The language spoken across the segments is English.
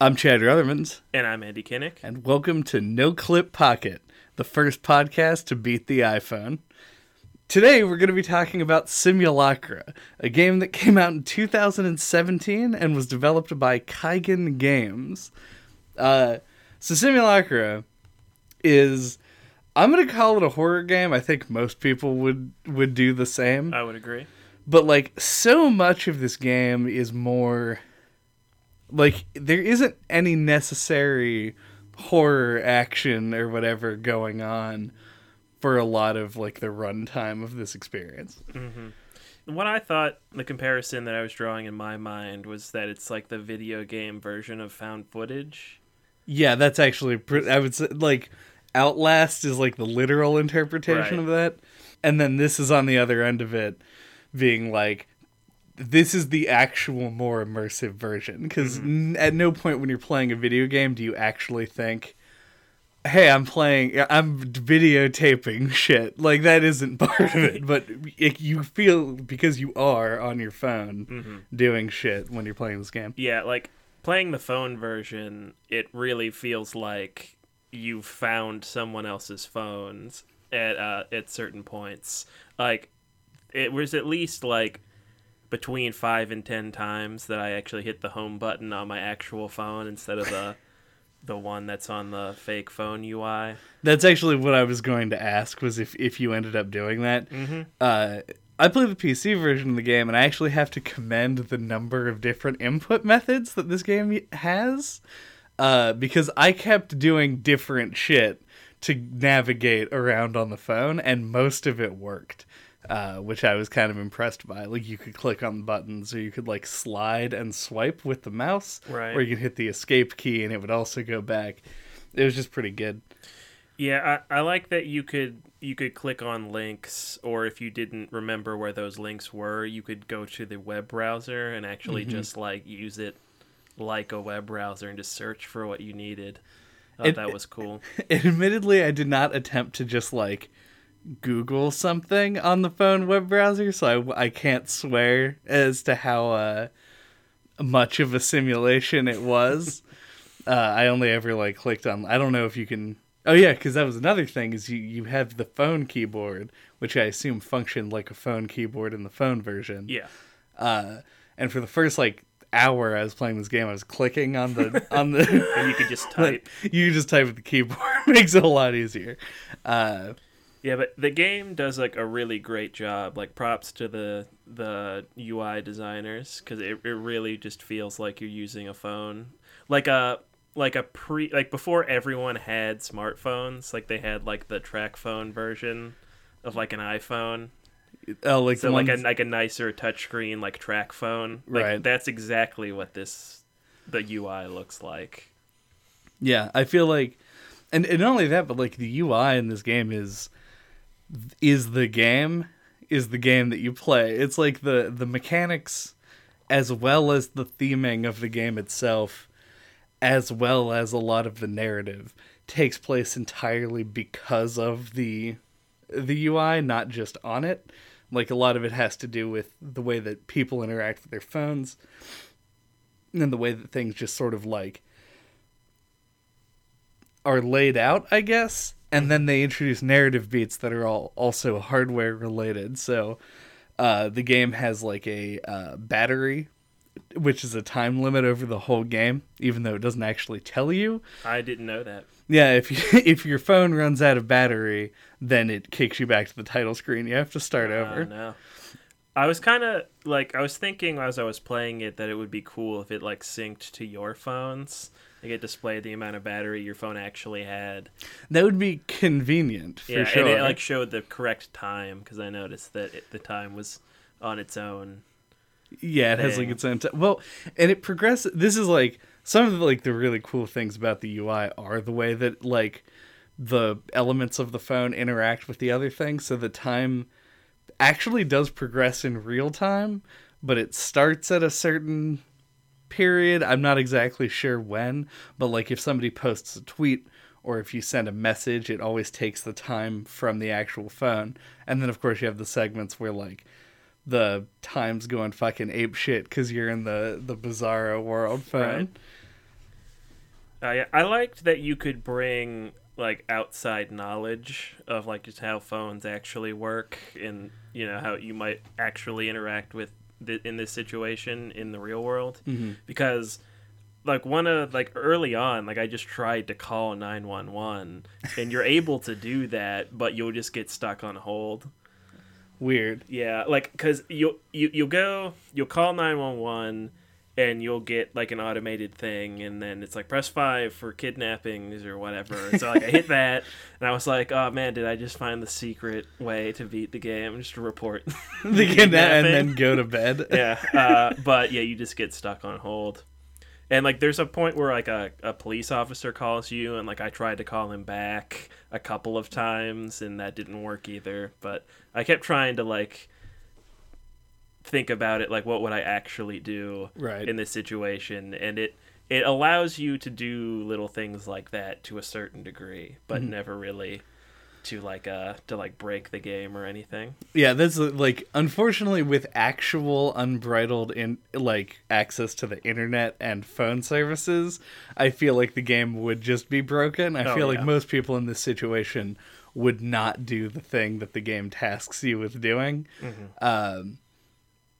I'm Chad Ruthermans, And I'm Andy Kinnick. and welcome to No Clip Pocket, the first podcast to beat the iPhone. Today, we're going to be talking about Simulacra, a game that came out in 2017 and was developed by Kaigen Games. Uh, so, Simulacra is. I'm going to call it a horror game. I think most people would, would do the same. I would agree. but like so much of this game is more like there isn't any necessary horror action or whatever going on for a lot of like the runtime of this experience. Mm-hmm. What I thought the comparison that I was drawing in my mind was that it's like the video game version of found footage. Yeah, that's actually I would say like Outlast is like the literal interpretation Right. of that, and then this is on the other end of it, being like. This is the actual more immersive version because n- at no point when you're playing a video game do you actually think, "Hey, I'm playing, I'm videotaping shit." Like that isn't part of it, but it, you feel because you are on your phone doing shit when you're playing this game. Yeah, like playing the phone version, it really feels like you found someone else's phones at uh, at certain points. Like it was at least like between five and ten times that I actually hit the home button on my actual phone instead of the the one that's on the fake phone UI. That's actually what I was going to ask was if if you ended up doing that. Uh, I play the PC version of the game, and I actually have to commend the number of different input methods that this game has, uh, because I kept doing different shit to navigate around on the phone, and most of it worked. Uh, which I was kind of impressed by. Like you could click on the buttons, or you could like slide and swipe with the mouse, Right. or you could hit the escape key, and it would also go back. It was just pretty good. Yeah, I, I like that you could you could click on links, or if you didn't remember where those links were, you could go to the web browser and actually just like use it like a web browser and just search for what you needed. I thought It- that was cool. admittedly i did not attempt to just like google something on the phone web browser so i, I can't swear as to how uh, much of a simulation it was. Uh, i only ever like clicked on i don't know if you can oh yeah because that was another thing is you, you have the phone keyboard which i assume functioned like a phone keyboard in the phone version. Yeah, uh, and for the first like hour i was playing this game i was clicking on the on the and you could just type. you could just type with the keyboard. Makes it a lot easier. Uh Yeah, but the game does like a really great job. Like props to the the UI designers because it, it really just feels like you're using a phone, like a like a pre like before everyone had smartphones. Like they had like the TracFone version of like an iPhone. oh like So like a like a nicer touchscreen like TracFone. Like Right. that's exactly what this the UI looks like. yeah i feel like and, and not only that but like the ui in this game is is the game is the game that you play it's like the the mechanics as well as the theming of the game itself as well as a lot of the narrative takes place entirely because of the the UI, not just on it. Like a lot of it has to do with the way that people interact with their phones and the way that things just sort of like are laid out, I guess. And then they introduce narrative beats that are all also hardware related. So uh, the game has like a uh, battery, which is a time limit over the whole game, even though it doesn't actually tell you. I didn't know that. Yeah, if you, if your phone runs out of battery, then it kicks you back to the title screen. You have to start Uh, over. no. I was kind of like I was thinking as I was playing it that it would be cool if it like synced to your phones. Like it displayed the amount of battery your phone actually had. That would be convenient for yeah, sure. and it like showed the correct time because I noticed that it, the time was on its own. yeah, it has like thing. its own. T- well, and it progresses. This is like some of the, like the really cool things about the UI are the way that like the elements of the phone interact with the other things. So the time actually does progress in real time, but it starts at a certain period. I'm not exactly sure when, but like if somebody posts a tweet or if you send a message, it always takes the time from the actual phone. And then of course you have the segments where like the time's going fucking ape shit because you're in the the bizarro world phone. Right. I I liked that you could bring like outside knowledge of like just how phones actually work and you know how you might actually interact with th- in this situation in the real world Mm-hmm. because like one of like early on like i just tried to call 911 and you're able to do that but you'll just get stuck on hold Weird. yeah like because you'll you, you'll go you'll call 911 and you'll get like an automated thing and then it's like press five for kidnappings or whatever. And so like i hit that and i was like oh man did i just find the secret way to beat the game? Just to report The kidnap and then go to bed. yeah uh, but yeah you just get stuck on hold. And like there's a point where like a, a police officer calls you and like i tried to call him back a couple of times and that didn't work either but i kept trying to like think about it like what would i actually do Right. in this situation and it it allows you to do little things like that to a certain degree but Mm-hmm. never really to like uh to like break the game or anything Yeah, that's like unfortunately with actual unbridled in like access to the internet and phone services, I feel like the game would just be broken. I Oh, feel like most people in this situation would not do the thing that the game tasks you with doing. Um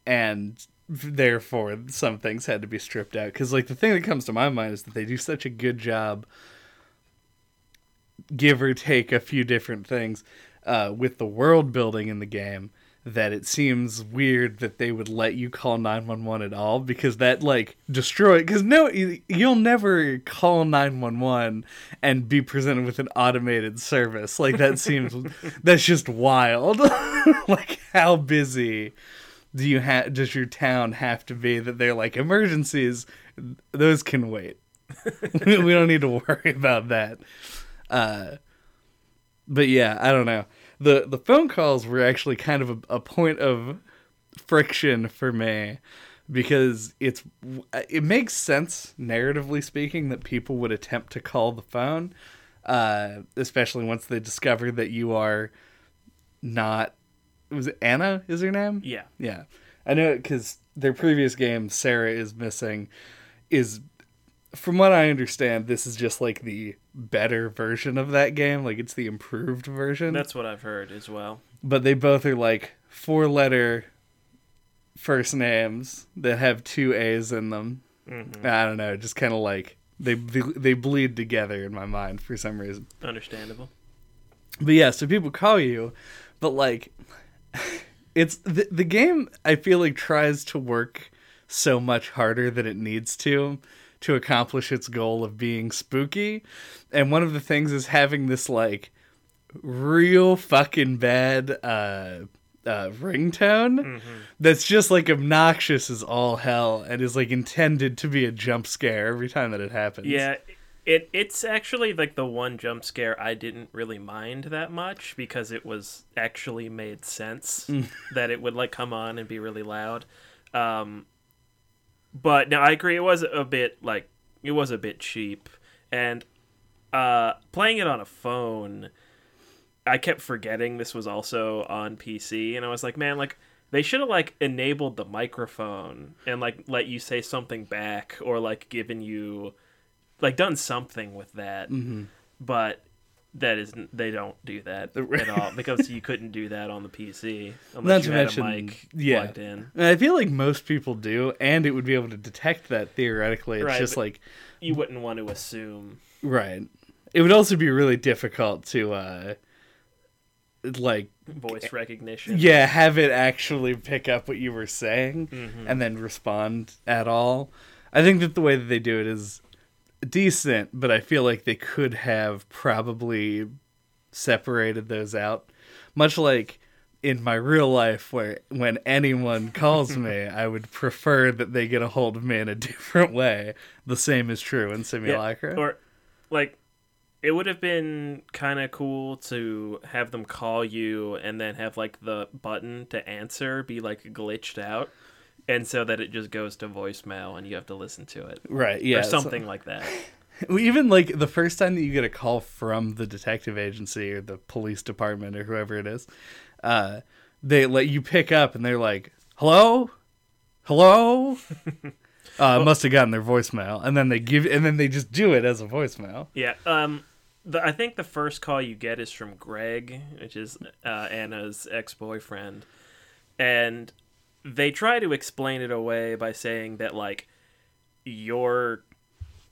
and therefore some things had to be stripped out. Cuz like the thing that comes to my mind is that they do such a good job give or take a few different things uh, with the world building in the game that it seems weird that they would let you call 911 at all because that like destroy because no you- you'll never call 911 and be presented with an automated service. Like that seems that's just wild. Like how busy do you have does your town have to be that they're like emergencies those can wait we don't need to worry about that uh, but yeah, I don't know. the The phone calls were actually kind of a, a point of friction for me because it's it makes sense narratively speaking that people would attempt to call the phone, uh, especially once they discover that you are not. Was it Anna? Is her name? yeah Yeah, I know it because their previous game, Sara is missing, is from what I understand, this is just like the better version of that game. Like it's the improved version. that's what i've heard as well but they both are like four letter first names that have two A's in them. Mm-hmm. I don't know, just kind of like they they bleed together in my mind for some reason. understandable But yeah, so people call you, but like it's the the game I feel like tries to work so much harder than it needs to to accomplish its goal of being spooky. And one of the things is having this like real fucking bad uh uh ringtone that's just like obnoxious as all hell and is like intended to be a jump scare every time that it happens. Yeah, it it's actually like the one jump scare I didn't really mind that much because it was actually made sense that it would like come on and be really loud. Um, but now I agree. It was a bit like it was a bit cheap, and uh, playing it on a phone, I kept forgetting this was also on PC, and I was like, man, like they should have like enabled the microphone and like let you say something back or like given you like done something with that. But that is they don't do that at all because you couldn't do that on the PC Not unless to you had mention, a mic yeah. plugged in. And I feel like most people do, and it would be able to detect that theoretically. It's Right, just like You wouldn't want to assume. right. It would also be really difficult to uh like voice recognition. yeah, have it actually pick up what you were saying Mm-hmm. and then respond at all. I think that the way that they do it is decent, but I feel like they could have probably separated those out. Much like in my real life where when anyone calls me, I would prefer that they get a hold of me in a different way. The same is true in Simulacra. Or like it would have been kind of cool to have them call you and then have like the button to answer be like glitched out and so that it just goes to voicemail and you have to listen to it right, yeah. or so- something like that. even like the first time that you get a call from the detective agency or the police department or whoever it is, uh, they let you pick up and they're like, "Hello, hello," Uh, must have gotten their voicemail, and then they give, and then they just do it as a voicemail. Yeah. Um. The, I think the first call you get is from Greg, which is uh, Anna's ex-boyfriend, and they try to explain it away by saying that like you're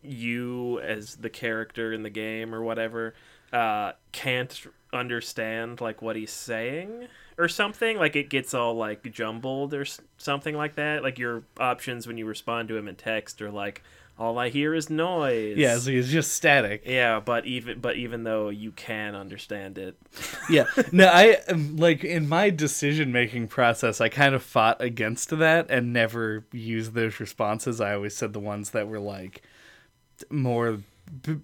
you as the character in the game or whatever uh, can't understand like what he's saying or something. Like it gets all like jumbled or something like that. Like your options when you respond to him in text are like all i hear is noise. Yeah, so he's just static. yeah but even but even though you can understand it. Yeah. No i like in my decision making process i kind of fought against that and never used those responses. I always said the ones that were like more b-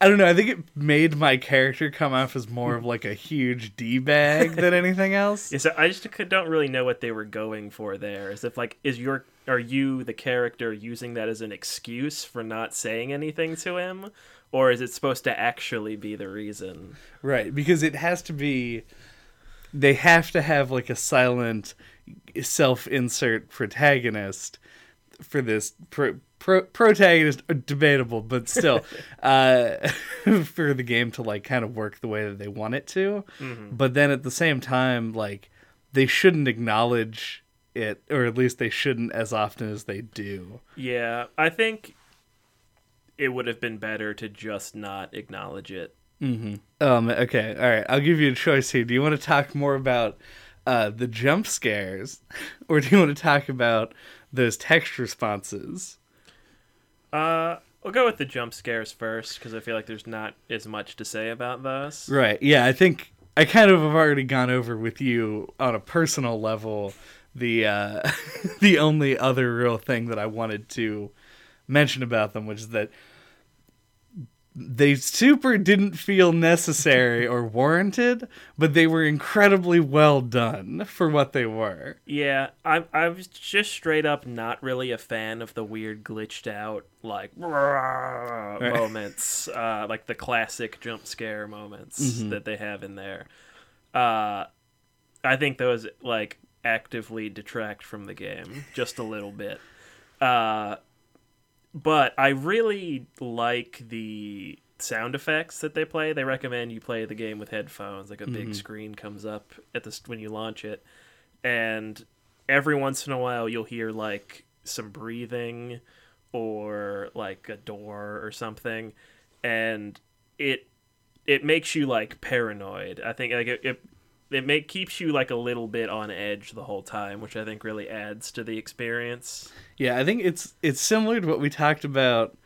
i don't know i think it made my character come off as more of like a huge d-bag than anything else Yeah, so I just don't really know what they were going for there. As if like, is your are you the character using that as an excuse for not saying anything to him, or is it supposed to actually be the reason? right because it has to be they have to have like a silent self-insert protagonist for this pro, pro, protagonist uh, debatable but still uh for the game to like kind of work the way that they want it to but then at the same time like they shouldn't acknowledge it or at least they shouldn't as often as they do Yeah, I think it would have been better to just not acknowledge it. Um. Okay. All right. I'll give you a choice here. Do you want to talk more about uh, the jump scares, or do you want to talk about those text responses? Uh, we'll go with the jump scares first because I feel like there's not as much to say about those. Right. Yeah. I think I kind of have already gone over with you on a personal level the uh, the only other real thing that I wanted to mention about them, which is that they super didn't feel necessary or warranted, but they were incredibly well done for what they were. Yeah, I I was just straight up not really a fan of the weird glitched out like moments, uh, like the classic jump scare moments that they have in there. Uh, I think those like actively detract from the game just a little bit. Uh, but I really like the sound effects that they play. They recommend you play the game with headphones. Like a big mm-hmm. screen comes up at the when you launch it, and every once in a while you'll hear like some breathing or like a door or something, and it it makes you like paranoid. I think like it. it it make keeps you like a little bit on edge the whole time, which I think really adds to the experience. Yeah, I think it's it's similar to what we talked about.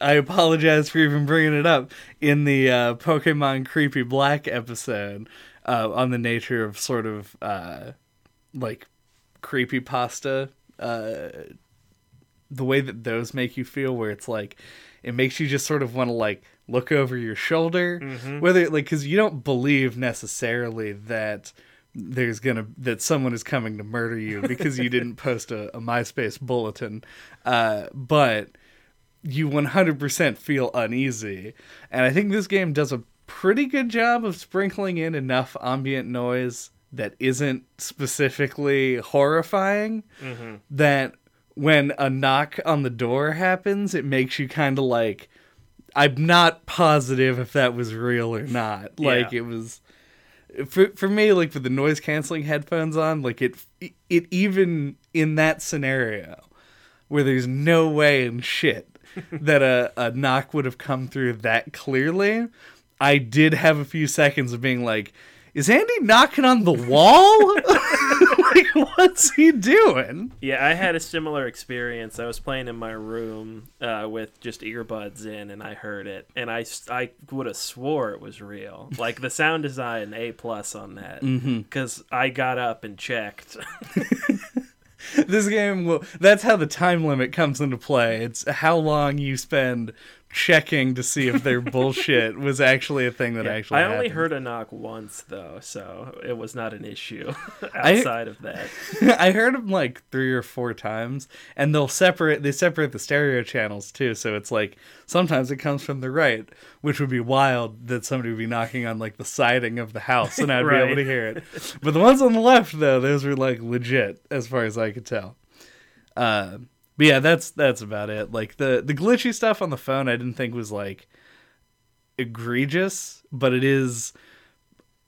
I apologize for even bringing it up in the uh, Pokemon Creepy Black episode uh, on the nature of sort of uh, like creepy pasta. Uh, the way that those make you feel, where it's like it makes you just sort of want to like look over your shoulder, whether like because you don't believe necessarily that there's gonna that someone is coming to murder you because you didn't post a, a MySpace bulletin, uh, but you 100% feel uneasy, and I think this game does a pretty good job of sprinkling in enough ambient noise that isn't specifically horrifying that when a knock on the door happens, it makes you kind of like, I'm not positive if that was real or not. Like Yeah. it was for for me, like with the noise canceling headphones on, like it it even in that scenario where there's no way in shit that a, a knock would have come through that clearly, I did have a few seconds of being like, is Andy knocking on the wall? like, what's he doing? Yeah, I had a similar experience. I was playing in my room uh, with just earbuds in, and I heard it, and I I would have swore it was real. Like the sound design, A plus on that, because I got up and checked. This game will. That's how the time limit comes into play. It's how long you spend checking to see if their bullshit was actually a thing that actually I only happened. heard a knock once though, so it was not an issue outside of that. I heard them like three or four times, and they'll separate. They separate the stereo channels too, so it's like sometimes it comes from the right, which would be wild that somebody would be knocking on like the siding of the house, and I'd be able to hear it. But the ones on the left, though, those were like legit, as far as I could tell. Uh, but yeah, that's that's about it. Like the the glitchy stuff on the phone, I didn't think was like egregious, but it is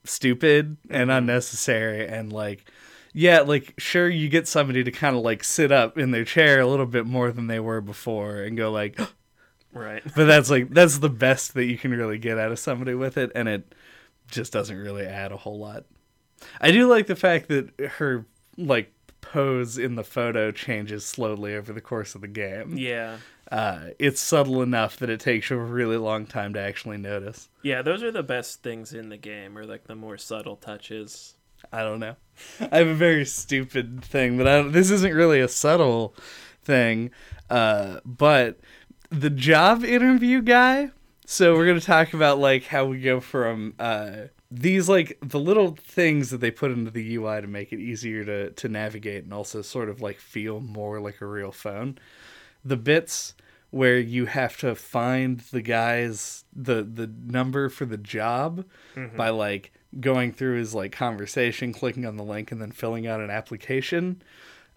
stupid and mm-hmm. unnecessary and like yeah, like sure you get somebody to kind of like sit up in their chair a little bit more than they were before and go like Right. but that's like that's the best that you can really get out of somebody with it and it just doesn't really add a whole lot. I do like the fact that her like pose in the photo changes slowly over the course of the game. Yeah. Uh, it's subtle enough that it takes you a really long time to actually notice. Yeah, those are the best things in the game, or like the more subtle touches. I don't know. I have a very stupid thing, but I don't, this isn't really a subtle thing. Uh, but the job interview guy. So we're gonna talk about like how we go from uh, these like the little things that they put into the UI to make it easier to to navigate and also sort of like feel more like a real phone. The bits where you have to find the guy's the the number for the job by like going through his like conversation, clicking on the link, and then filling out an application.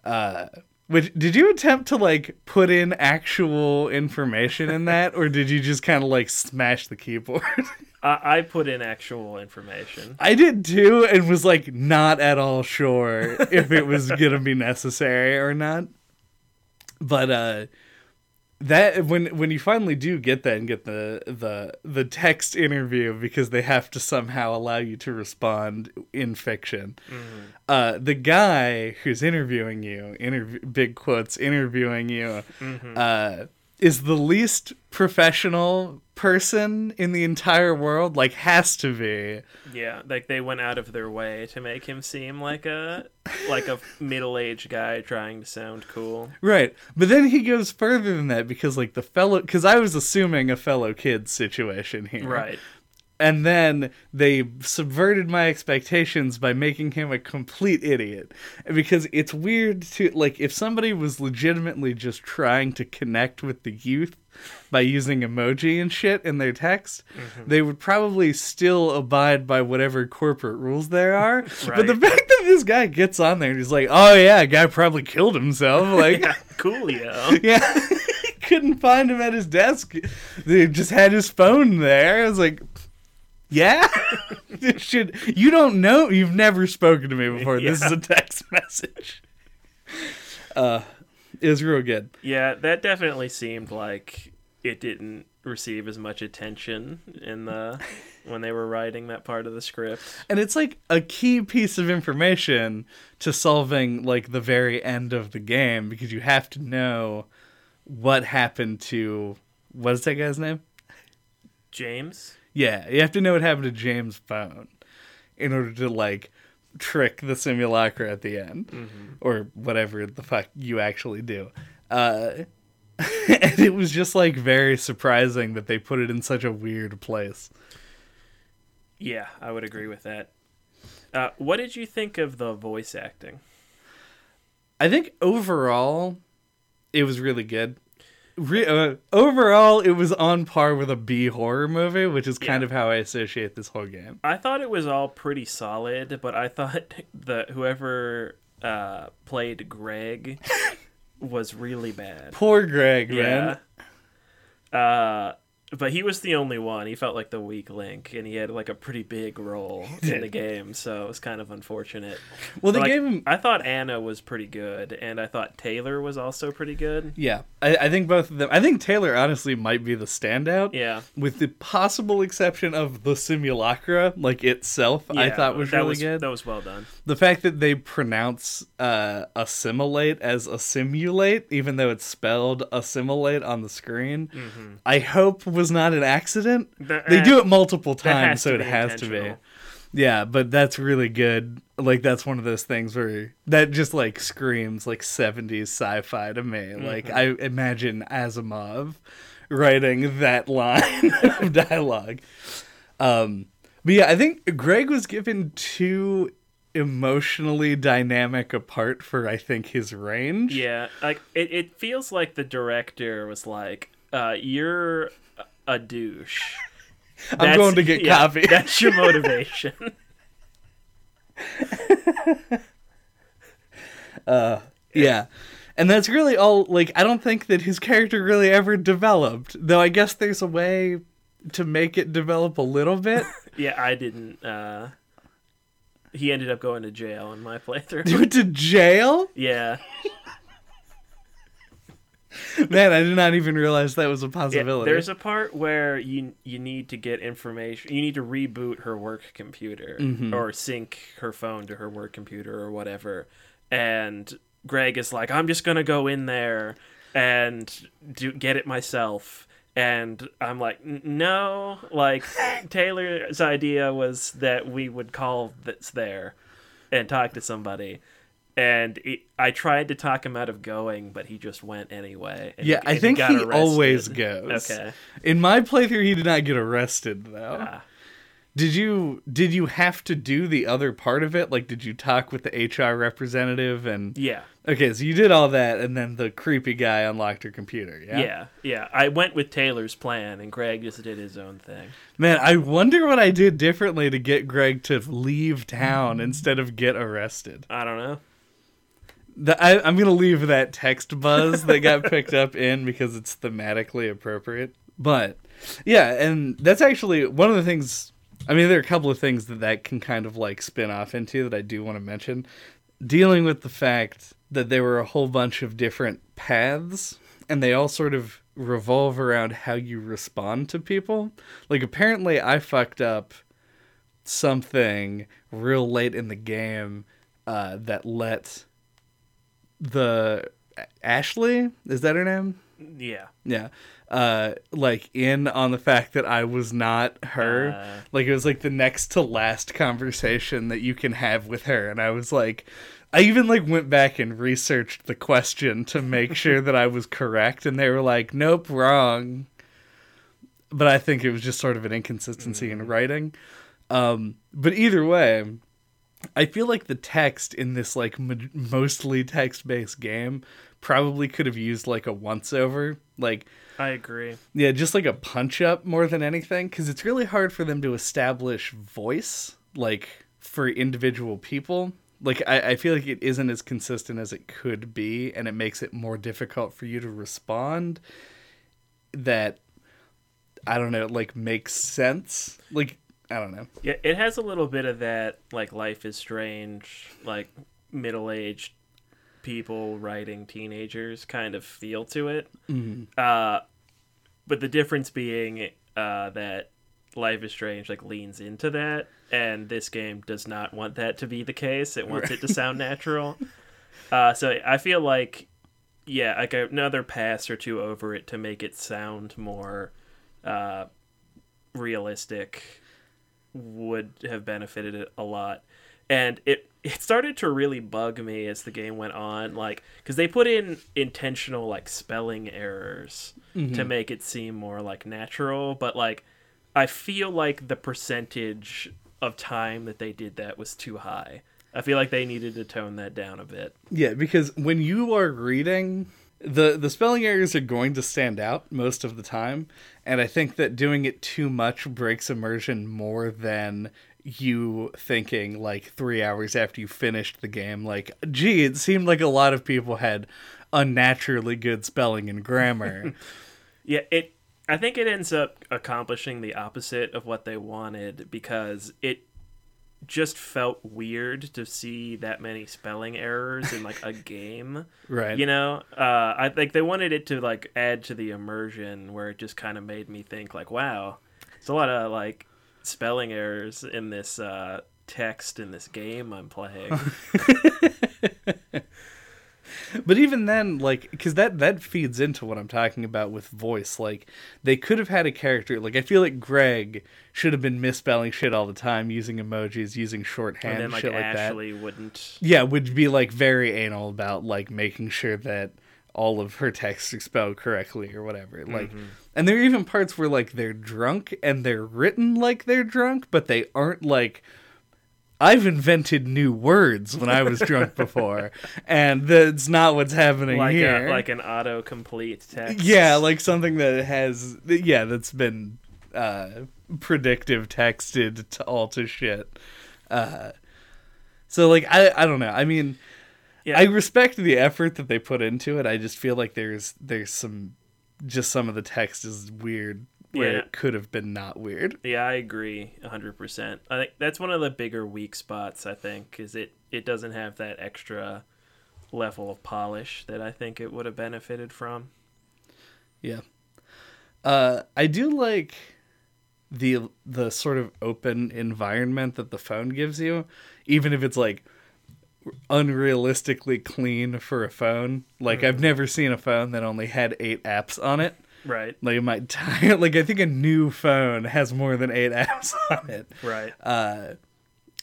Uh, which did you attempt to like put in actual information in that, or did you just kind of like smash the keyboard? I, I put in actual information. I did too, and was like not at all sure if it was gonna be necessary or not. But uh that when when you finally do get that and get the the the text interview because they have to somehow allow you to respond in fiction. Uh the guy who's interviewing you, interview big quotes interviewing you uh is the least professional person in the entire world like has to be Yeah, like they went out of their way to make him seem like a like a middle-aged guy trying to sound cool. Right. But then he goes further than that because like the fellow cuz I was assuming a fellow kid situation here. Right. And then they subverted my expectations by making him a complete idiot. Because it's weird to like if somebody was legitimately just trying to connect with the youth by using emoji and shit in their text, mm-hmm. they would probably still abide by whatever corporate rules there are. But the fact that this guy gets on there and he's like, "Oh yeah, a guy probably killed himself." Like Yeah, Coolio. yeah. Couldn't find him at his desk. They just had his phone there. I was like, yeah? Should you don't know you've never spoken to me before. This is a text message. Uh it was real good. Yeah, that definitely seemed like it didn't receive as much attention in the when they were writing that part of the script. And it's like a key piece of information to solving like the very end of the game because you have to know what happened to what's that guy's name? James? Yeah, you have to know what happened to James' phone in order to like trick the simulacra at the end or whatever the fuck you actually do. Uh, and it was just like very surprising that they put it in such a weird place. Yeah, I would agree with that. Uh, what did you think of the voice acting? I think overall, it was really good. Re- uh, overall, it was on par with a B horror movie, which is kind Yeah. of how I associate this whole game. I thought it was all pretty solid, but I thought the whoever uh, played Greg was really bad. Poor Greg, Yeah. man. Uh, but he was the only one. He felt like the weak link, and he had like a pretty big role in the game, so it was kind of unfortunate. Well, they Like, gave him I thought Anna was pretty good, and I thought Taylor was also pretty good. Yeah, I, I think both of them. I think Taylor honestly might be the standout. Yeah, With the possible exception of the simulacra, like itself, I thought was really was, good. That was well done. The fact that they pronounce uh, assimilate as assimulate, even though it's spelled assimilate on the screen, I hope was not an accident. That- they do it multiple times, so it has to be. Yeah, but that's really good. Like that's one of those things where that just like screams like 70s sci-fi to me. Like I imagine Asimov writing that line of dialogue. Um but yeah, I think Greg was given too emotionally dynamic a part for I think his range. Yeah, like it, it feels like the director was like, uh, "You're a douche." I'm going to get yeah, coffee. That's your motivation. Yeah. And that's really all like I don't think that his character really ever developed. Though I guess there's a way to make it develop a little bit. Yeah, I didn't. uh He ended up going to jail in my playthrough. Went to jail? yeah. Man, I did not even realize that was a Yeah, possibility. there's a part where you you need to get information. You need to reboot her work computer Mm-hmm. or sync her phone to her work computer or whatever. And Greg is like, "I'm just gonna go in there and do get it myself." And I'm like, "No, like Taylor's idea was that we would call that's there and talk to somebody." And it, I tried to talk him out of going, but he just went anyway. and yeah, he- I think got he always goes. Okay. In my playthrough, he did not get arrested though. Ah. Did you? Did you have to do the other part of it? Like, did you talk with the HR representative and? Yeah. Okay, so you did all that, and then the creepy guy unlocked your computer. Yeah. Yeah. Yeah. I went with Taylor's plan, and Greg just did his own thing. Man, I wonder what I did differently to get Greg to leave town instead of get arrested. I don't know. The, I, I'm gonna leave that text buzz that got picked up in because it's thematically appropriate. But yeah, and that's actually one of the things. I mean, there are a couple of things that that can kind of like spin off into that I do want to mention. Dealing with the fact that there were a whole bunch of different paths, and they all sort of revolve around how you respond to people. Like apparently, I fucked up something real late in the game uh, that let the Ashley is that her name? Yeah. Yeah. Uh like in on the fact that I was not her. Uh. like it was like the next to last conversation that you can have with her and I was like I even like went back and researched the question to make sure that I was correct and they were like nope wrong. But I think it was just sort of an inconsistency in writing. Um but either way, I feel like the text in this like m- mostly text-based game probably could have used like a once over like I agree. yeah, just like a punch up more than anything, because it's really hard for them to establish voice, like for individual people. Like, I, I feel like it isn't as consistent as it could be, and it makes it more difficult for you to respond. That, I don't know, like makes sense. Like, I don't know. Yeah, it has a little bit of that like Life is Strange, like middle-aged people writing teenagers kind of feel to it. Uh, but the difference being uh, that Life is Strange like leans into that, and this game does not want that to be the case. It wants it to sound natural. Uh, so I feel like, yeah, like another pass or two over it to make it sound more uh, realistic would have benefited it a lot. And it it started to really bug me as the game went on, like because they put in intentional like spelling errors to mm-hmm. make it seem more like natural, but like I feel like the percentage of time that they did that was too high. I feel like they needed to tone that down a bit. Yeah, because when you are reading, the the spelling errors are going to stand out most of the time, and I think that doing it too much breaks immersion more than you thinking like 3 hours after you finished the game like gee it seemed like a lot of people had unnaturally good spelling and grammar Yeah, it. I think it ends up accomplishing the opposite of what they wanted because it just felt weird to see that many spelling errors in like a game. right You know, uh, I think they wanted it to like add to the immersion where it just kind of made me think like, wow, there's a lot of like spelling errors in this uh, text in this game I'm playing. But even then, like, because that that feeds into what I'm talking about with voice. Like, they could have had a character. Like, I feel like Greg should have been misspelling shit all the time, using emojis, using shorthand, and then like shit like Ashley wouldn't. that. Yeah, would be like very anal about like making sure that all of her texts are spelled correctly or whatever. Like, mm-hmm. and there are even parts where like they're drunk and they're written like they're drunk, but they aren't like. I've invented new words when I was drunk before, and that's not what's happening Like here. a, like an autocomplete text. Yeah, like something that has yeah, that's been uh predictive texted to all to shit. Uh so like I I don't know. I mean Yeah. I respect the effort that they put into it. I just feel like there's there's some just some of the text is weird where Yeah. it could have been not weird. Yeah, I agree 100%. I think that's one of the bigger weak spots, I think, is it it doesn't have that extra level of polish that I think it would have benefited from. Yeah. Uh, I do like the the sort of open environment that the phone gives you, even if it's like unrealistically clean for a phone. Like I've never seen a phone that only had eight apps on it. Right. Like my entire like I think a new phone has more than eight apps on it. Right. Uh,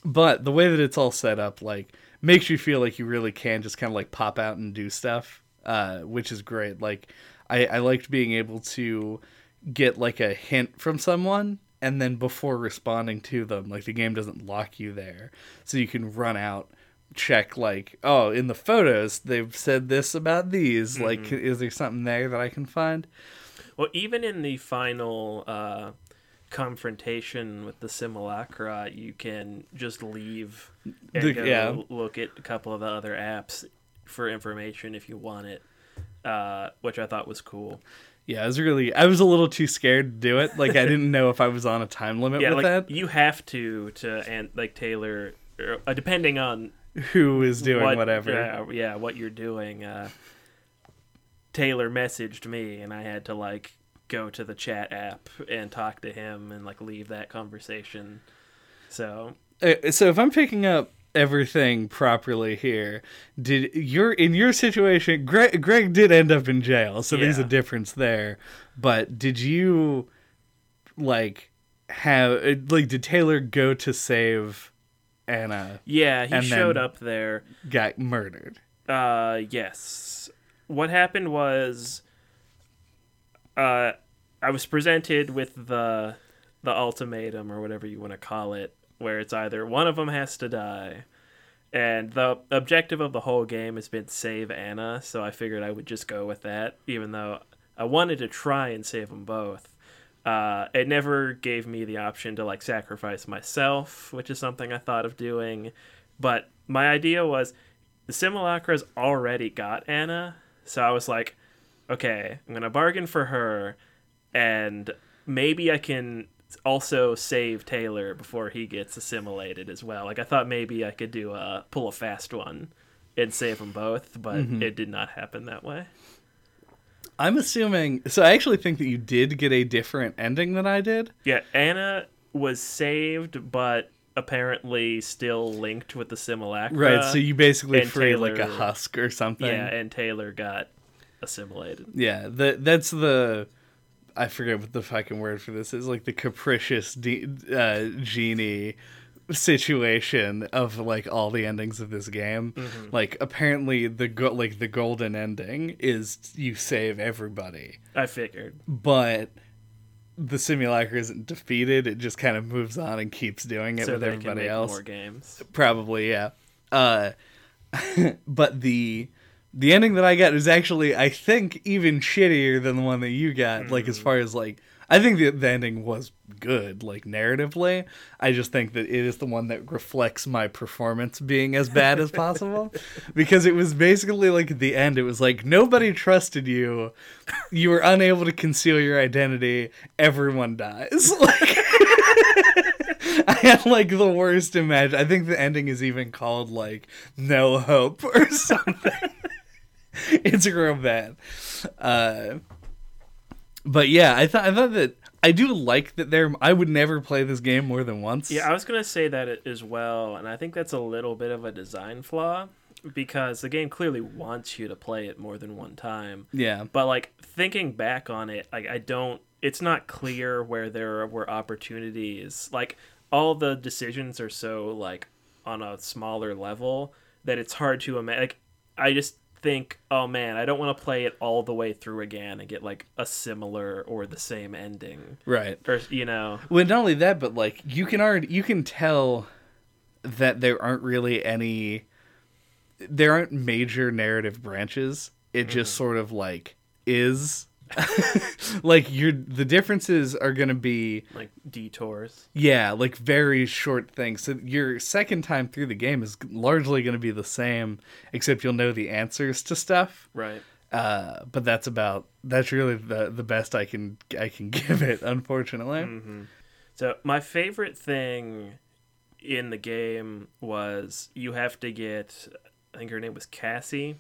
but the way that it's all set up, like, makes you feel like you really can just kind of like pop out and do stuff, uh, which is great. Like, I, I liked being able to get like a hint from someone, and then before responding to them, like the game doesn't lock you there, so you can run out, check like, oh, in the photos they've said this about these. Like, is there something there that I can find? Well, even in the final uh, confrontation with the simulacra, you can just leave and The- go yeah. look at a couple of the other apps for information if you want it, uh, which I thought was cool. Yeah, I was really, I was a little too scared to do it. Like, I didn't know if I was on a time limit Yeah, with like that. you have to to and like Taylor, uh, depending on Who is doing what, whatever? Yeah, yeah, what you're doing. Uh, Taylor messaged me, and I had to like go to the chat app and talk to him and like leave that conversation. So Uh, so if I'm picking up everything properly here, did you're in your situation? Greg, Greg did end up in jail, so there's a Yeah. difference there. But did you like have uh, like did Taylor go to save Anna? yeah, he showed up there. Got murdered. Uh, yes. What happened was, uh, I was presented with the the ultimatum or whatever you want to call it, where it's either one of them has to die, and the objective of the whole game has been save Anna. So I figured I would just go with that, even though I wanted to try and save them both. Uh, it never gave me the option to like sacrifice myself, which is something I thought of doing. But my idea was the simulacra's already got Anna, so I was like, okay, I'm gonna bargain for her, and maybe I can also save Taylor before he gets assimilated as well. Like I thought maybe I could do a pull a fast one and save them both, but mm-hmm. it did not happen that way. I'm assuming. So I actually think that you did get a different ending than I did. Yeah, Anna was saved, but apparently still linked with the simulacra. Right. so you basically free like a husk or something. yeah, and Taylor got assimilated. Yeah, that that's the I forget what the fucking word for this is. Like the capricious de- uh, genie situation of like all the endings of this game. Mm-hmm. Like apparently the go- like the golden ending is you save everybody, I figured. but the simulacra isn't defeated. It just kind of moves on and keeps doing it so with they can everybody make else. more games. Probably, yeah. Uh, but the the ending that I got is actually, I think, even shittier than the one that you got. Like as far as like, I think the, the ending was good, like narratively. I just think that it is the one that reflects my performance being as bad as possible, because it was basically like at the end. It was like nobody trusted you. You were unable to conceal your identity. Everyone dies. Like. I had like the worst imagine. I think the ending is even called like "No Hope" or something. it's real bad. Uh, but yeah, I thought I thought that I do like that there. I would never play this game more than once. Yeah, I was gonna say that as well, and I think that's a little bit of a design flaw because the game clearly wants you to play it more than one time. yeah, But like thinking back on it, like I don't. It's not clear where there were opportunities. Like all the decisions are so like on a smaller level that it's hard to imagine. Like I just think, oh man, I don't want to play it all the way through again and get like a similar or the same ending, right. or you know. Well, not only that, but like you can already you can tell that there aren't really any there aren't major narrative branches. It just mm-hmm. sort of like is like you're the differences are gonna be like detours. yeah, like very short things. So your second time through the game is largely gonna be the same, except you'll know the answers to stuff. Right. Uh, but that's about that's really the the best I can I can give it. Unfortunately, Mm-hmm. So my favorite thing in the game was you have to get I think her name was Cassie,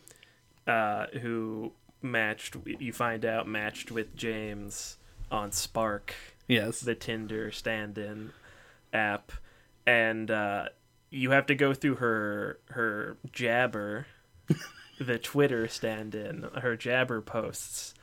uh, who matched you find out matched with James on Spark, yes, the Tinder stand-in app, and uh, you have to go through her her Jabber, the Twitter stand-in, her Jabber posts,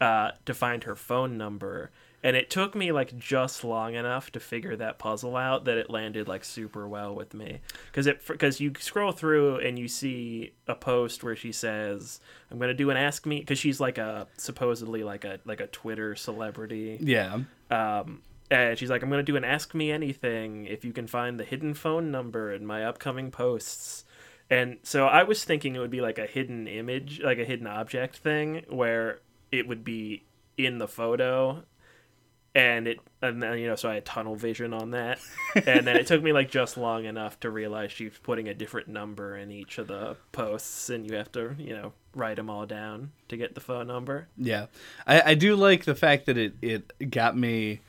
uh, to find her phone number. And it took me like just long enough to figure that puzzle out that it landed like super well with me. Because it because you scroll through and you see a post where she says, "I'm gonna do an ask me," because she's like a supposedly like a like a Twitter celebrity yeah, um, and she's like, I'm going to do an Ask Me Anything if you can find the hidden phone number in my upcoming posts. And so I was thinking it would be like a hidden image, like a hidden object thing, where it would be in the photo. And it, and then, you know, so I had tunnel vision on that. and then it took me like just long enough to realize she's putting a different number in each of the posts, and you have to, you know, write them all down to get the phone number. yeah. I I do like the fact that it it got me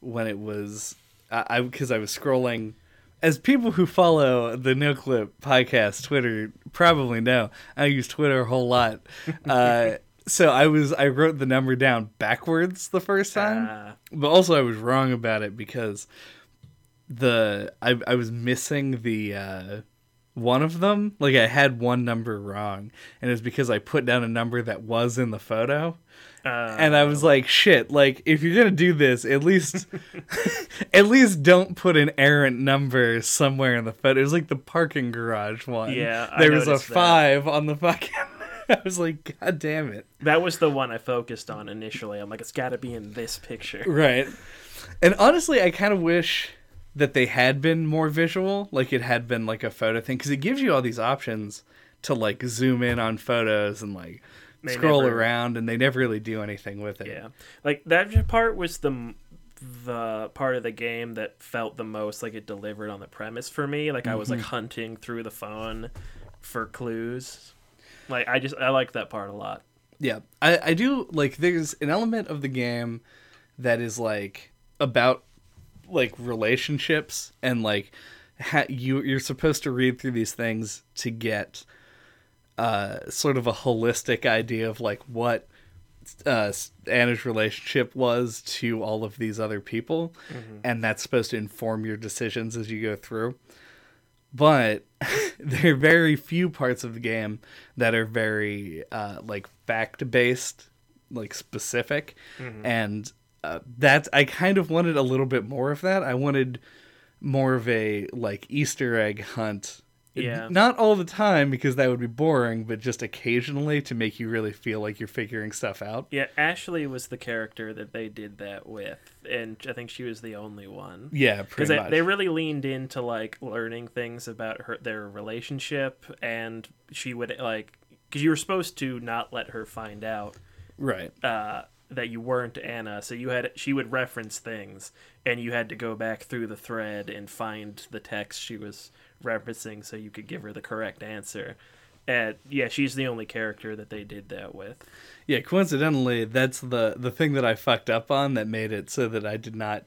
when it was I because I, was scrolling. As people who follow the No Clip podcast Twitter probably know, I use Twitter a whole lot. Uh, so I was I wrote the number down backwards the first time. Uh, but also I was wrong about it because the I I was missing the uh one of them. Like I had one number wrong. And it was because I put down a number that was in the photo. Uh, and I was like shit like if you're going to do this at least at least don't put an errant number somewhere in the photo. It was like the parking garage one. Yeah, there was a noticed that. 5 on the fucking I was like god damn it That was the one I focused on initially. I'm like, it's got to be in this picture. Right. And honestly, I kind of wish that they had been more visual, like it had been like a photo thing, because it gives you all these options to like zoom in on photos and like They scroll never- around, and they never really do anything with it. Yeah, like that part was the the part of the game that felt the most like it delivered on the premise for me. Like I was Mm-hmm. like hunting through the phone for clues. Like I just I like that part a lot. Yeah, I, I do like. There's an element of the game that is like about like relationships and like ha- you you're supposed to read through these things to get uh sort of a holistic idea of like what uh Anna's relationship was to all of these other people and that's supposed to inform your decisions as you go through but there are very few parts of the game that are very uh, like fact based, like specific, and uh, that's I kind of wanted a little bit more of that. I wanted more of a like Easter egg hunt. Yeah. Not all the time because that would be boring, but just occasionally to make you really feel like you're figuring stuff out. Yeah, Ashley was the character that they did that with, and I think she was the only one. Yeah, pretty they, much. they really leaned into like learning things about her their relationship and she would like because you were supposed to not let her find out right. uh, that you weren't anna so you had she would reference things and you had to go back through the thread and find the text she was referencing so you could give her the correct answer. And yeah she's the only character that they did that with. Yeah, coincidentally, that's the the thing that I fucked up on that made it so that I did not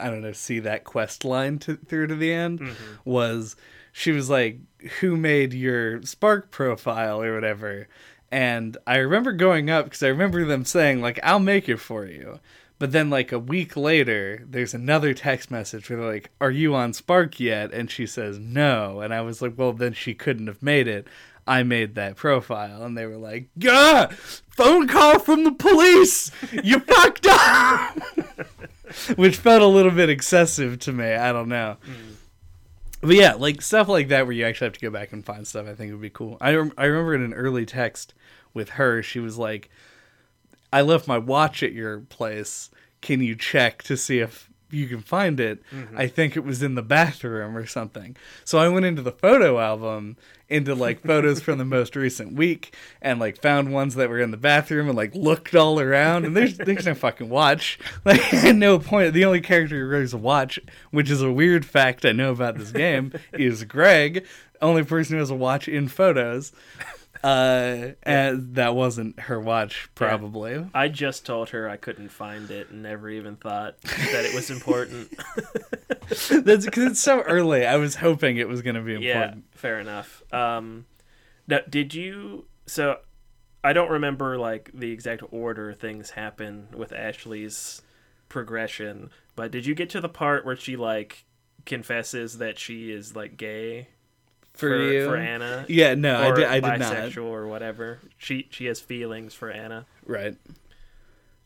I don't know, see that quest line to, through to the end mm-hmm. was she was like, "Who made your Spark profile or whatever?" And I remember going up because I remember them saying like, "I'll make it for you." But then like a week later, there's another text message where they're like, "Are you on Spark yet?" And she says no, and I was like, "Well, then she couldn't have made it." I made that profile, and they were like, "Gah! Phone call from the police! You fucked up!" Which felt a little bit excessive to me. I don't know. Mm. But yeah, like stuff like that where you actually have to go back and find stuff, I think would be cool. I rem- I remember in an early text with her, she was like, "I left my watch at your place. Can you check to see if you can find it. Mm-hmm. I think it was in the bathroom or something. So I went into the photo album, into like photos from the most recent week, and like found ones that were in the bathroom and like looked all around. And there's there's no fucking watch. Like at no point the only character who wears a watch, which is a weird fact I know about this game, is Greg. Only person who has a watch in photos. Uh, and that wasn't her watch, probably. I just told her I couldn't find it and never even thought that it was important. That's because it's so early. I was hoping it was going to be important. yeah, fair enough. Um, now, did you? So, I don't remember like the exact order things happen with Ashley's progression, but did you get to the part where she like confesses that she is like gay For, you, for Anna? Yeah, no, I did. I did not. bisexual or whatever. She she has feelings for Anna. Right.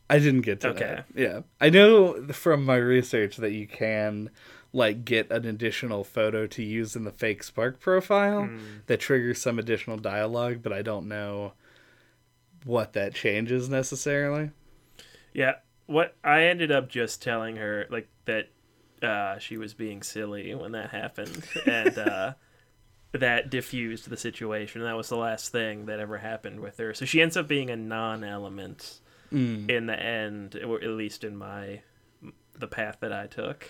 I didn't get to Okay. that. Yeah, I know from my research that you can like get an additional photo to use in the fake Spark profile Hmm. that triggers some additional dialogue, but I don't know what that changes necessarily. Yeah, what I ended up just telling her like that uh, she was being silly when that happened, and uh, that diffused the situation. That was the last thing that ever happened with her. So she ends up being a non-element Mm. in the end, or at least in my the path that I took.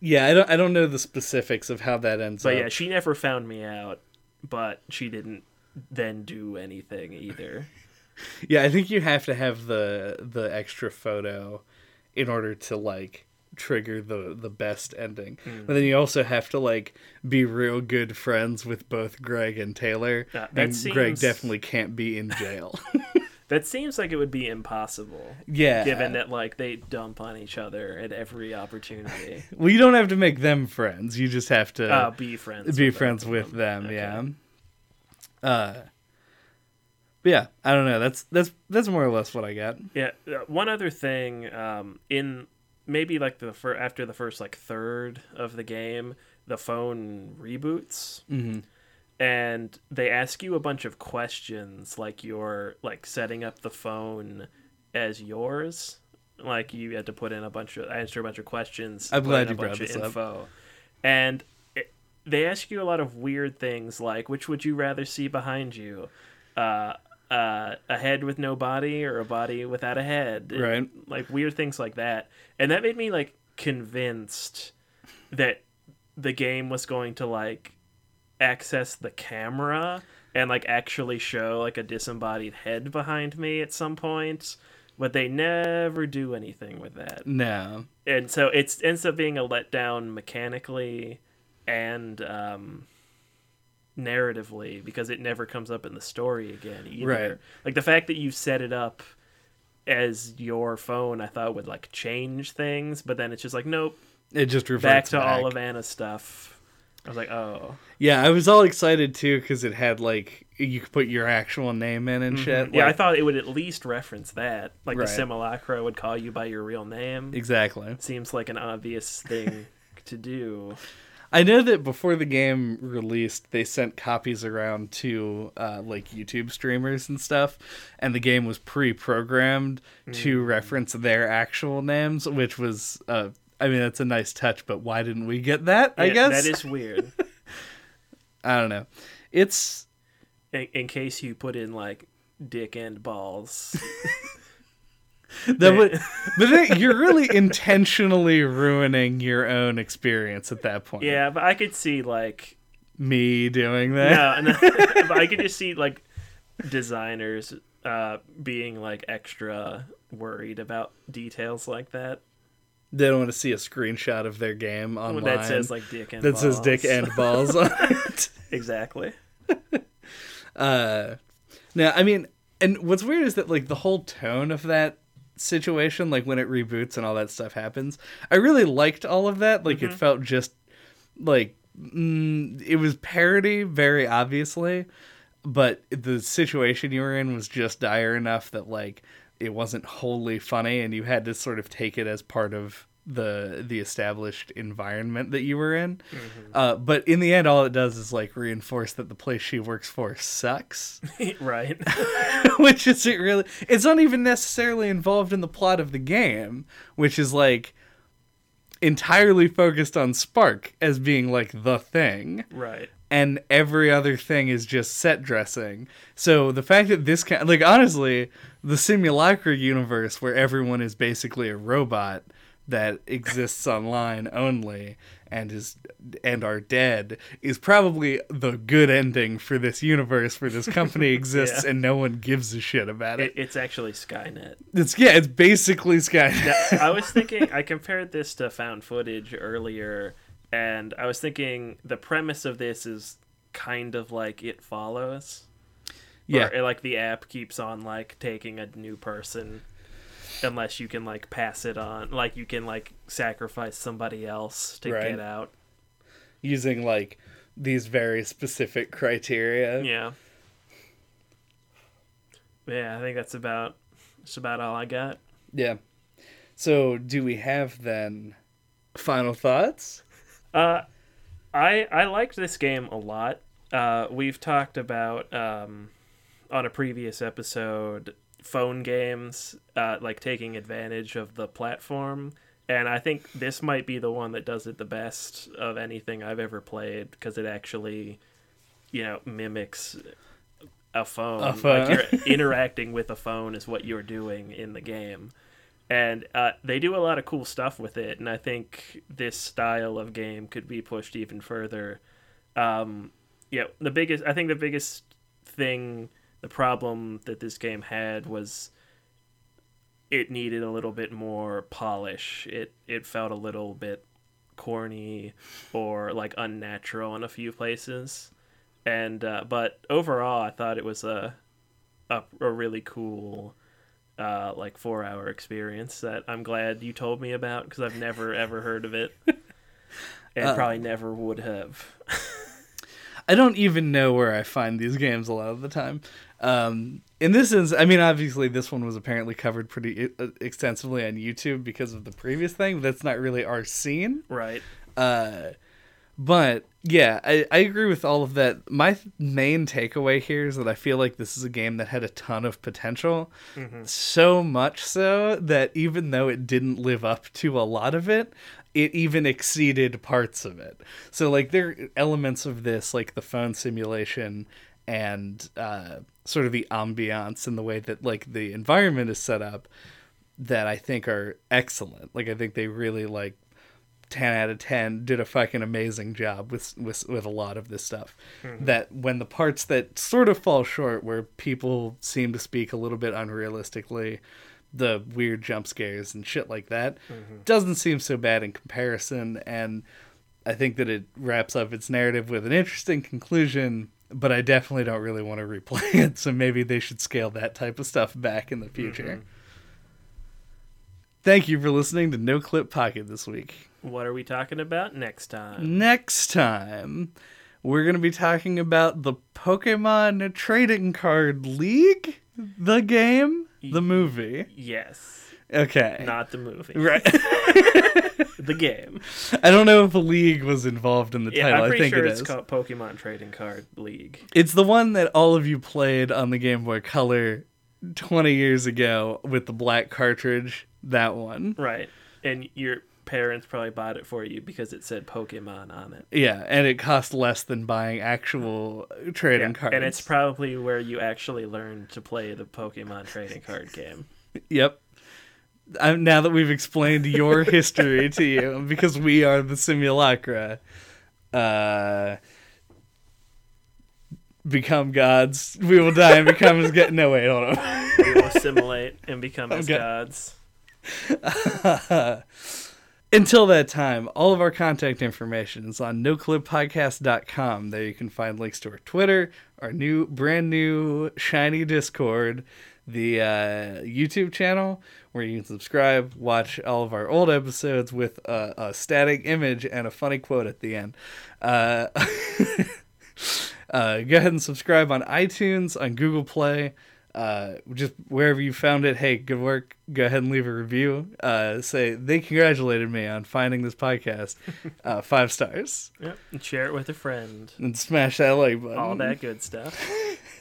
Yeah, I don't. I don't know the specifics of how that ends But up. yeah, she never found me out, but she didn't then do anything either. Yeah, I think you have to have the the extra photo in order to like trigger the the best ending. Hmm. But then you also have to like be real good friends with both Greg and Taylor. Yeah, that and Greg definitely can't be in jail. That seems like it would be impossible. yeah. given that like they dump on each other at every opportunity. well, you don't have to make them friends. You just have to uh, be friends. be with friends of with them. Okay. Yeah. Uh. Yeah, I don't know. That's that's that's more or less what I got. Yeah. uh, One other thing, um, in maybe like the fir- after the first like third of the game, the phone reboots. hmm and they ask you a bunch of questions like you're like setting up the phone as yours like you had to put in a bunch of answer a bunch of questions I'm glad you brought bunch of this up. info and it, they ask you a lot of weird things like which would you rather see behind you uh uh, a head with no body or a body without a head And, Right. like weird things like that and that made me like convinced that the game was going to like access the camera and like actually show like a disembodied head behind me at some point but they never do anything with that No. and so it's ends up being a letdown mechanically and um narratively because it never comes up in the story again either Right. like the fact that you set it up as your phone i thought would like change things but then it's just like nope It just reverts back to all of anna's stuff i was like oh Yeah, I was all excited too because it had like you could put your actual name in and shit. Mm-hmm. yeah i thought it would at least reference that like Right. the simulacra would call you by your real name exactly. seems like an obvious thing to do I know that before the game released, they sent copies around to uh, like YouTube streamers and stuff, and the game was pre-programmed to Mm. reference their actual names, which was, uh, I mean, that's a nice touch. But why didn't we get that? I guess that is weird I don't know. It's in, in case you put in like dick and balls that would, but you're really intentionally ruining your own experience at that point. yeah but i could see like me doing that. no, no but i could just see like designers uh being like extra worried about details like that They don't want to see a screenshot of their game online that says like dick and that says dick balls. and balls on it. exactly Uh, now, I mean, and what's weird is that like the whole tone of that situation, like when it reboots and all that stuff happens, I really liked all of that. Like it felt just like mm, it was parody, very obviously, but the situation you were in was just dire enough that like it wasn't wholly funny, and you had to sort of take it as part of the the established environment that you were in. Uh, but in the end, all it does is like reinforce that the place she works for sucks, right which isn't really. It's not even necessarily involved in the plot of the game, which is like entirely focused on Spark as being like the thing Right. and every other thing is just set dressing. So the fact that this kind like honestly, the simulacra universe where everyone is basically a robot that exists online only and is and are dead is probably the good ending for this universe for this company exists Yeah. and no one gives a shit about It, it. it's actually Skynet. It's yeah, it's basically Skynet. I was thinking, I compared this to found footage earlier, and I was thinking the premise of this is kind of like It Follows. yeah. Or, like the app keeps on like taking a new person unless you can like pass it on like you can like sacrifice somebody else to Right. get out Using like these very specific criteria. yeah yeah i think that's about that's about all i got Yeah. So, do we have then final thoughts? uh i i liked this game a lot uh we've talked about um on a previous episode phone games uh like taking advantage of the platform. And i think this might be the one that does it the best of anything i've ever played because it actually you know mimics a phone, A phone. like you're interacting with a phone is what you're doing in the game. And uh, they do a lot of cool stuff with it and i think this style of game could be pushed even further. Um, yeah the biggest i think the biggest thing the problem that this game had was it needed a little bit more polish it it felt a little bit corny or like unnatural in a few places and uh, but overall i thought it was a a, a really cool uh, like four hour experience that I'm glad you told me about because I've never ever heard of it and Uh, probably never would have. I don't even know where I find these games a lot of the time. Um, in this instance, I mean, obviously, this one was apparently covered pretty uh, extensively on YouTube because of the previous thing. That's not really our scene. Right. Uh, but yeah, I, I agree with all of that. My main takeaway here is that I feel like this is a game that had a ton of potential. So much so that even though it didn't live up to a lot of it, it even exceeded parts of it. So, like, there are elements of this, like the phone simulation and uh, sort of the ambiance and the way that, like, the environment is set up that I think are excellent. Like, I think they really, like, 10 out of 10 did a fucking amazing job with with with a lot of this stuff. Mm-hmm. That when the parts that sort of fall short where people seem to speak a little bit unrealistically the weird jump scares and shit like that mm-hmm. doesn't seem so bad in comparison. And i think that it wraps up its narrative with an interesting conclusion but i definitely don't really want to replay it so maybe they should scale that type of stuff back in the mm-hmm. future thank you for listening to no clip podcast this week What are we talking about next time? Next time, we're going to be talking about the Pokemon Trading Card League, the game, the movie. Yes. Okay. Not the movie. Right. The game. I don't know if a league was involved in the Yeah, title. I'm I think sure it it's is. called Pokemon Trading Card League. It's the one that all of you played on the Game Boy Color 20 years ago with the black cartridge. That one. Right. And your parents probably bought it for you because it said Pokemon on it. Yeah, and it cost less than buying actual trading Yeah, cards. And it's probably where you actually learned to play the Pokemon trading card game. Yep. Um, now that we've explained your history to you, because we are the simulacra, uh, become gods. We will die and become as gods. No, wait, hold on. We will assimilate and become as Okay. gods. Until that time, all of our contact information is on noclippodcast.com. There you can find links to our Twitter, our new, brand new, shiny Discord, the uh, YouTube channel where you can subscribe, watch all of our old episodes with a, a static image and a funny quote at the end. Uh, uh, go ahead and subscribe on iTunes, on Google Play, uh, just wherever you found it. Hey, good work. Go ahead and leave a review. Uh, say they congratulated me on finding this podcast. Uh, five stars. Yep. And share it with a friend. And smash that like button. All that good stuff.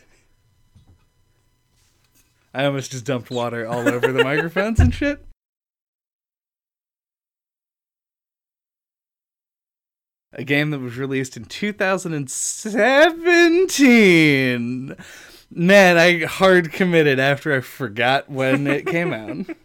I almost just dumped water all over the microphones and shit. A game that was released in 2017. Man, I hard committed after I forgot when it came out.